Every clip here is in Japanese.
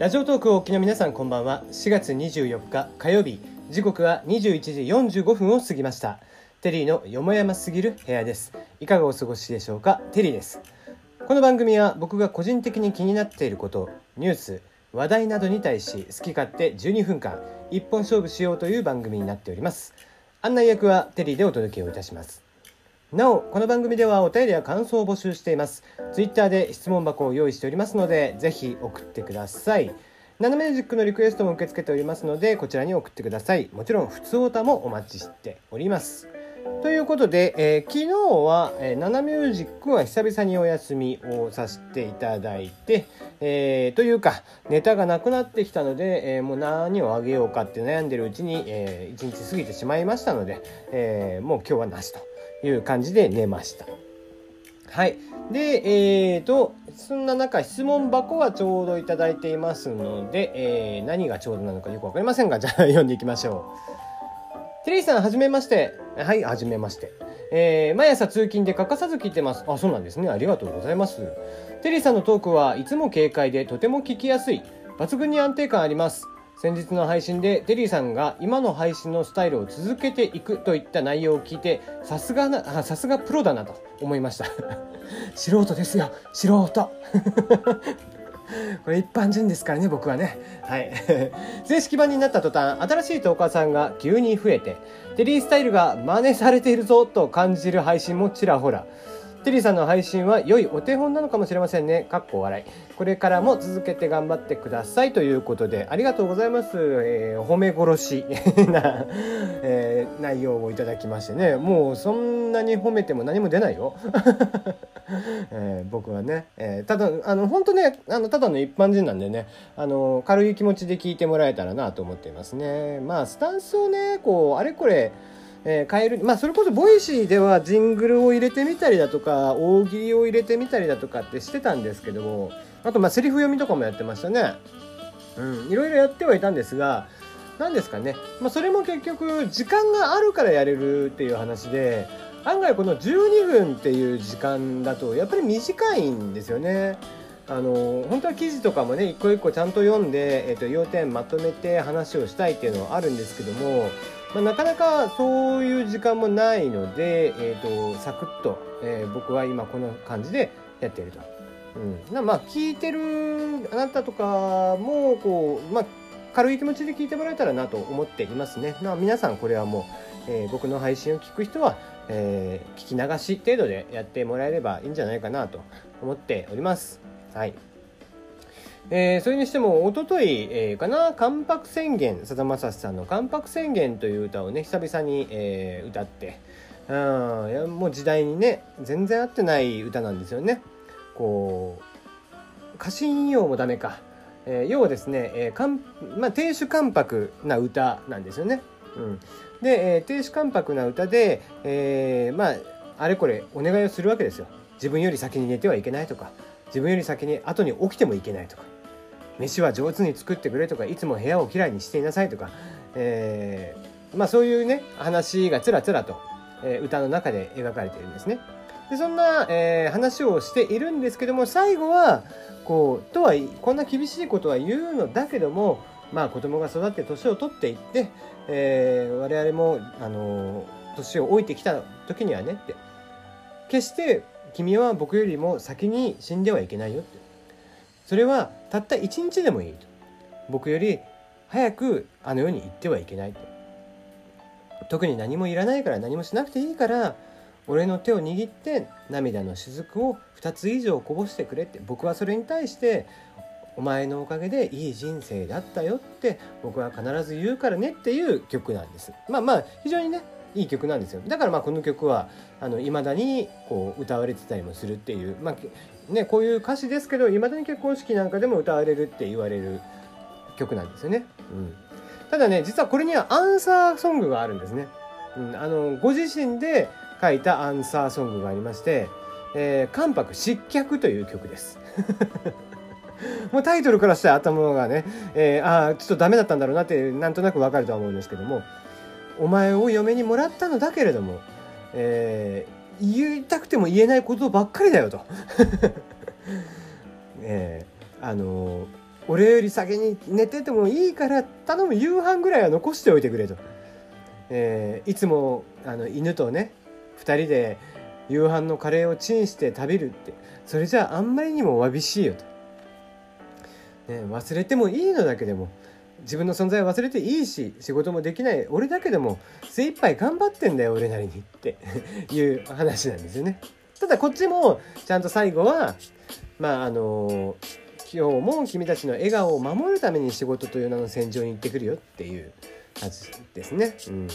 ラジオトークをお聞きの皆さんこんばんは。4月24日火曜日。時刻は21時45分を過ぎました。テリーのよもやますぎる部屋です。いかがお過ごしでしょうか？テリーです。この番組は僕が個人的に気になっていることニュース話題などに対し好き勝手12分間一本勝負しようという番組になっております。案内役はテリーでお届けをいたします。なおこの番組ではお便りや感想を募集しています。ツイッターで質問箱を用意しておりますのでぜひ送ってください。ナノミュージックのリクエストも受け付けておりますのでこちらに送ってください。もちろん普通歌もお待ちしております。ということで、えー、昨日は、えー、ナナミュージックは久々にお休みをさせていただいて、えー、というかネタがなくなってきたので、えー、もう何をあげようかって悩んでるうちに、えー、1日過ぎてしまいましたので、えー、もう今日はなしと。いう感じで寝ました。はい。で、えーと、そんな中、質問箱はちょうどいただいていますので、えー、何がちょうどなのかよくわかりませんが、じゃあ読んでいきましょう。テリーさん、はじめまして。はい、はじめまして。えー、毎朝通勤で欠かさず聞いてます。あ、そうなんですね。ありがとうございます。テリーさんのトークはいつも軽快でとても聞きやすい。抜群に安定感あります。先日の配信でテリーさんが今の配信のスタイルを続けていくといった内容を聞いてさすがなさすがプロだなと思いました。素人ですよ。素人。これ一般人ですからね僕はね。はい。正式版になった途端新しいトーカーさんが急に増えてテリースタイルが真似されているぞと感じる配信もちらほら。テリーさんの配信は良いお手本なのかもしれませんね。かっこ笑い。これからも続けて頑張ってくださいということで、ありがとうございます。えー、褒め殺し な、えー、内容をいただきましてね。もうそんなに褒めても何も出ないよ。えー、僕はね、えー、ただ、あの、本当ね、あの、ただの一般人なんでね、あの、軽い気持ちで聞いてもらえたらなと思っていますね。まあ、スタンスをね、こう、あれこれ、えー、変える、まあ、それこそボイシーではジングルを入れてみたりだとか大喜利を入れてみたりだとかってしてたんですけどもあとまあセリフ読みとかもやってましたねうんいろいろやってはいたんですが何ですかね、まあ、それも結局時間があるからやれるっていう話で案外この12分っていう時間だとやっぱり短いんですよね。あの本当は記事とかもね一個一個ちゃんと読んで、えーと、要点まとめて話をしたいっていうのはあるんですけどもまあ、なかなかそういう時間もないので、えーと、サクッと、えー、僕は今この感じでやっていると。うん、まあ聞いてるあなたとかもこう、まあ、軽い気持ちで聞いてもらえたらなと思っていますね。まあ、皆さんこれはもう、えー、僕の配信を聞く人は、えー、聞き流し程度でやってもらえればいいんじゃないかなと思っております。はい。えー、それにしても、おととい、えー、かな、関白宣言、さだまさしさんの関白宣言という歌をね、久々に、えー、歌って、うん、いやもう時代にね、全然合ってない歌なんですよね。こう、歌詞引用もダメか。えー、要はですね、えーかんまあ、亭主関白な歌なんですよね。うん、で、えー、亭主関白な歌で、えー、まあ、あれこれお願いをするわけですよ。自分より先に寝てはいけないとか、自分より先に後に起きてもいけないとか。飯は上手に作ってくれとかいつも部屋をきれいにしていなさいとか、えー、まあ、そういうね話がつらつらと、えー、歌の中で描かれているんですね。でそんな、えー、話をしているんですけども最後はこうとはこんな厳しいことは言うのだけどもまあ子供が育って年を取っていって、えー、我々もあの年を老いてきた時にはねって決して君は僕よりも先に死んではいけないよってそれはたった一日でもいいと。僕より早くあの世に行ってはいけないと。特に何もいらないから何もしなくていいから俺の手を握って涙の雫を2つ以上こぼしてくれって。僕はそれに対してお前のおかげでいい人生だったよって僕は必ず言うからねっていう曲なんです。まあまあ非常にねいい曲なんですよだからまあこの曲はいまだにこう歌われてたりもするっていうまあね、こういう歌詞ですけどいまだに結婚式なんかでも歌われるって言われる曲なんですよね。うん、ただね実はこれにはアンサーソングがあるんですね。うん、あのご自身で書いたアンサーソングがありまして「えー、関白失脚」という曲です。もうタイトルからして頭がね、えー、ああちょっとダメだったんだろうなってなんとなくわかるとは思うんですけどもお前を嫁にもらったのだけれども、えー、言いたくても言えないことばっかりだよと。えー、あの俺より先に寝ててもいいから頼む夕飯ぐらいは残しておいてくれと、えー、いつもあの犬とね2人で夕飯のカレーをチンして食べるってそれじゃああんまりにもわびしいよと、ね、忘れてもいいのだけでも。自分の存在を忘れていいし仕事もできない俺だけでも精一杯頑張ってんだよ俺なりにって いう話なんですよね。ただこっちもちゃんと最後はまああの今日も君たちの笑顔を守るために仕事という名の戦場に行ってくるよっていう感じですね。うん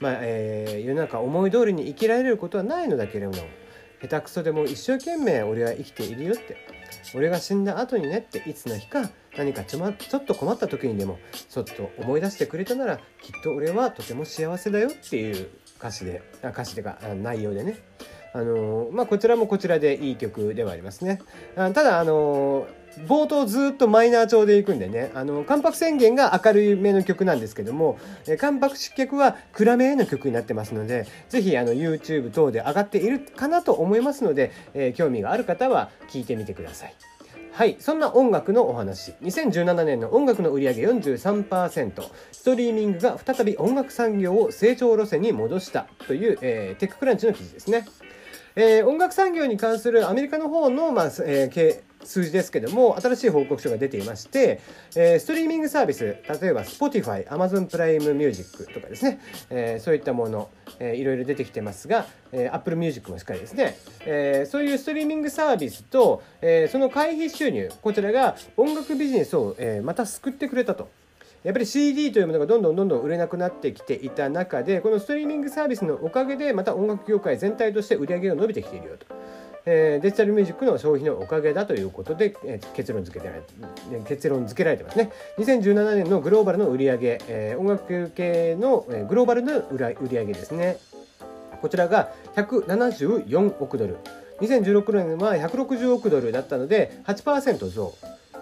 まあえー、世の中思い通りに生きられることはないのだけれども下手くそでも一生懸命俺は生きているよって俺が死んだ後にねっていつの日か何かちょ,、ま、ちょっと困った時にでもちょっと思い出してくれたならきっと俺はとても幸せだよっていう歌詞で歌詞でか内容でね。あのまあこちらもこちらでいい曲ではありますね。ただあの冒頭ずっとマイナー調でいくんでね、あの、関白宣言が明るいめの曲なんですけども、え関白失脚は暗めの曲になってますので、ぜひあの YouTube 等で上がっているかなと思いますので、えー、興味がある方は聞いてみてください。はい。そんな音楽のお話。2017年の音楽の売り上げ43%、ストリーミングが再び音楽産業を成長路線に戻したという、えー、テッククランチの記事ですね。えー、音楽産業に関するアメリカの方の、まあえー、数字ですけども、新しい報告書が出ていまして、えー、ストリーミングサービス、例えば Spotify、Amazon プライムミュージックとかですね、えー、そういったもの、えー、いろいろ出てきてますが、えー、Apple Music もしっかりですね、えー、そういうストリーミングサービスと、えー、その会費収入、こちらが音楽ビジネスを、えー、また救ってくれたと。やっぱり CD というものがどんどんどんどん売れなくなってきていた中でこのストリーミングサービスのおかげでまた音楽業界全体として売り上げが伸びてきているよと。えー、デジタルミュージックの消費のおかげだということで、えー、結論付けられ結論付けられてますね。2017年のグローバルの売り上げ、えー、音楽系の、えー、グローバルの売り上げですね。こちらが174億ドル。2016年は160億ドルだったので8%増。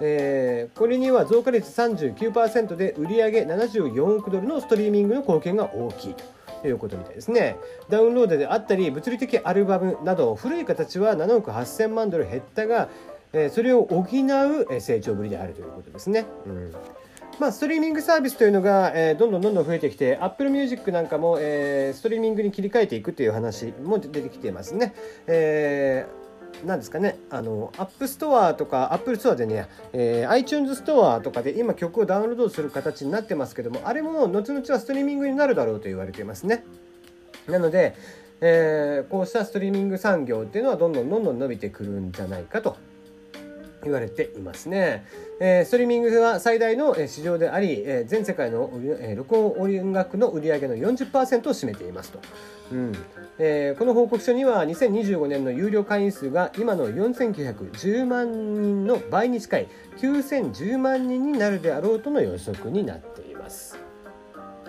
えー、これには増加率39%で売上74億ドルのストリーミングの貢献が大きいということみたいですね。ダウンロードであったり物理的アルバムなど古い形は7億8000万ドル減ったが、えー、それを補う成長ぶりであるということですね。うんまあ、ストリーミングサービスというのが、えー、どんどんどんどん増えてきて Apple Music なんかも、えー、ストリーミングに切り替えていくという話も出てきていますね。えー何ですかねあの App Store とか Apple Store でね、えー、iTunes ストアとかで今曲をダウンロードする形になってますけどもあれも後々はストリーミングになるだろうと言われていますね。なので、えー、こうしたストリーミング産業っていうのはどんどんどんどん伸びてくるんじゃないかと言われていますね。えー、ストリーミングは最大の市場であり、えー、全世界の、えー、録音音楽の売り上げの40%を占めていますと。うんえー、この報告書には2025年の有料会員数が今の4910万人の倍に近い9010万人になるであろうとの予測になっています。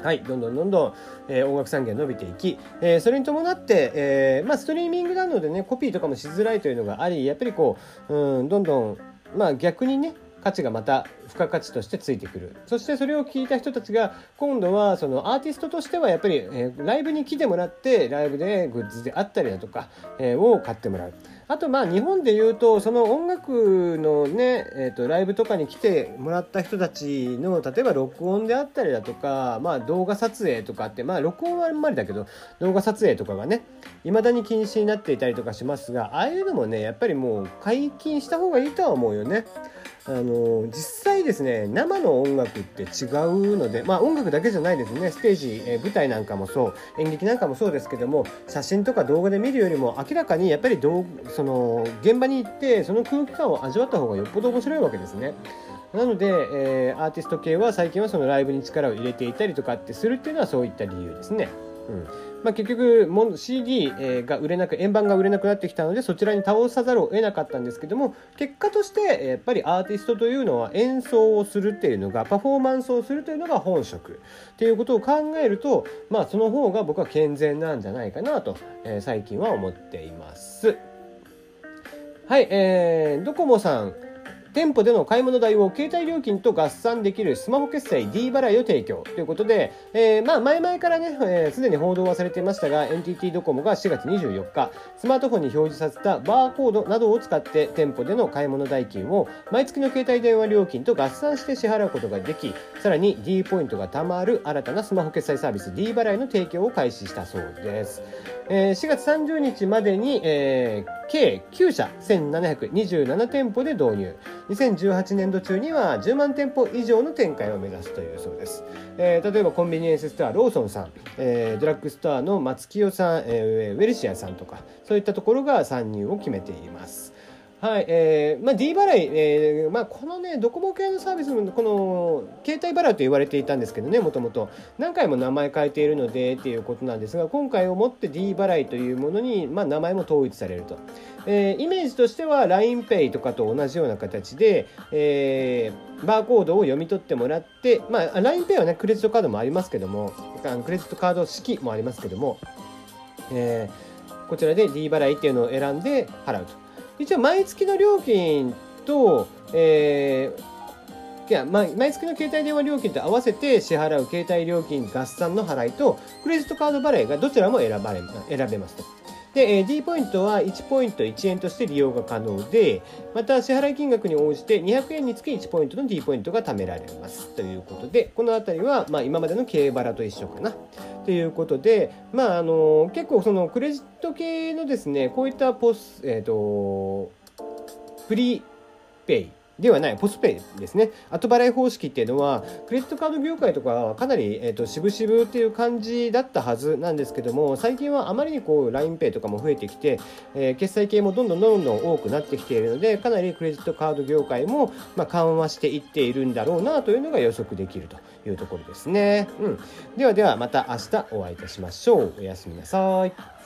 はい、どんどんどんどん、えー、音楽産業伸びていき、えー、それに伴って、えーまあ、ストリーミングなのでねコピーとかもしづらいというのがありやっぱりこう、うん、どんどん、まあ、逆にね価値がまた付加価値としてついてくるそしてそれを聞いた人たちが今度はそのアーティストとしてはやっぱり、えー、ライブに来てもらってライブでグッズであったりだとか、えー、を買ってもらう。あとまあ日本で言うとその音楽のね、えー、とライブとかに来てもらった人たちの例えば録音であったりだとか、まあ、動画撮影とかってまあ録音はあんまりだけど動画撮影とかがね未だに禁止になっていたりとかしますがああいうのもねやっぱりもう解禁した方がいいとは思うよね。あの実際ですね生の音楽って違うのでまあ音楽だけじゃないですねステージ、え舞台なんかもそう演劇なんかもそうですけども写真とか動画で見るよりも明らかにやっぱりどうその現場に行ってその空気感を味わった方がよっぽど面白いわけですね。なので、えー、アーティスト系は最近はそのライブに力を入れていたりとかってするっていうのはそういった理由ですね。うんまあ、結局も CD が売れなく円盤が売れなくなってきたのでそちらに倒さざるを得なかったんですけども結果としてやっぱりアーティストというのは演奏をするっていうのがパフォーマンスをするというのが本職っていうことを考えるとまあその方が僕は健全なんじゃないかなと、えー、最近は思っています。はい、えー、ドコモさん店舗での買い物代を携帯料金と合算できるスマホ決済 D 払いを提供ということで、えー、まあ前々からね、す、えー、で、に報道はされていましたが、NTT ドコモが4月24日、スマートフォンに表示させたバーコードなどを使って店舗での買い物代金を毎月の携帯電話料金と合算して支払うことができ、さらに D ポイントが貯まる新たなスマホ決済サービス D 払いの提供を開始したそうです。えー、4月30日までに、えー、計9社1727店舗で導入。2018年度中には10万店舗以上の展開を目指すというそうです、えー、例えばコンビニエンスストアローソンさん、えー、ドラッグストアの松清さん、えー、ウェルシアさんとかそういったところが参入を決めています。はい、えー、まあ D 払い、えー、まあこのね、ドコモ系のサービスのこの携帯払いと言われていたんですけどね、もともと何回も名前変えているのでっていうことなんですが、今回をもって D 払いというものに、まあ名前も統一されると。えー、イメージとしては LINEPay とかと同じような形で、えー、バーコードを読み取ってもらって、まあ LINEPay はね、クレジットカードもありますけども、クレジットカード式もありますけども、えー、こちらで D 払いっていうのを選んで払うと。一応毎月の料金と、えー、いや、毎月の携帯電話料金と合わせて支払う携帯料金合算の払いと、クレジットカード払いがどちらも選ばれ選べますと。で、え D ポイントは1ポイント1円として利用が可能で、また支払い金額に応じて200円につき1ポイントの D ポイントが貯められますということで、このあたりは、まあ、今までの軽バラと一緒かな。ということで、まあ、あの結構そのクレジット系のですね、こういったポス、えっ、ー、と、プリペイではない、ポスペイですね。後払い方式っていうのは、クレジットカード業界とかはかなり、えっ、ー、と、渋々っていう感じだったはずなんですけども、最近はあまりにこう、LINEPay とかも増えてきて、えー、決済系もどんどんどんどん多くなってきているので、かなりクレジットカード業界も、まあ、緩和していっているんだろうなというのが予測できるというところですね。うん。ではでは、また明日お会いいたしましょう。おやすみなさい。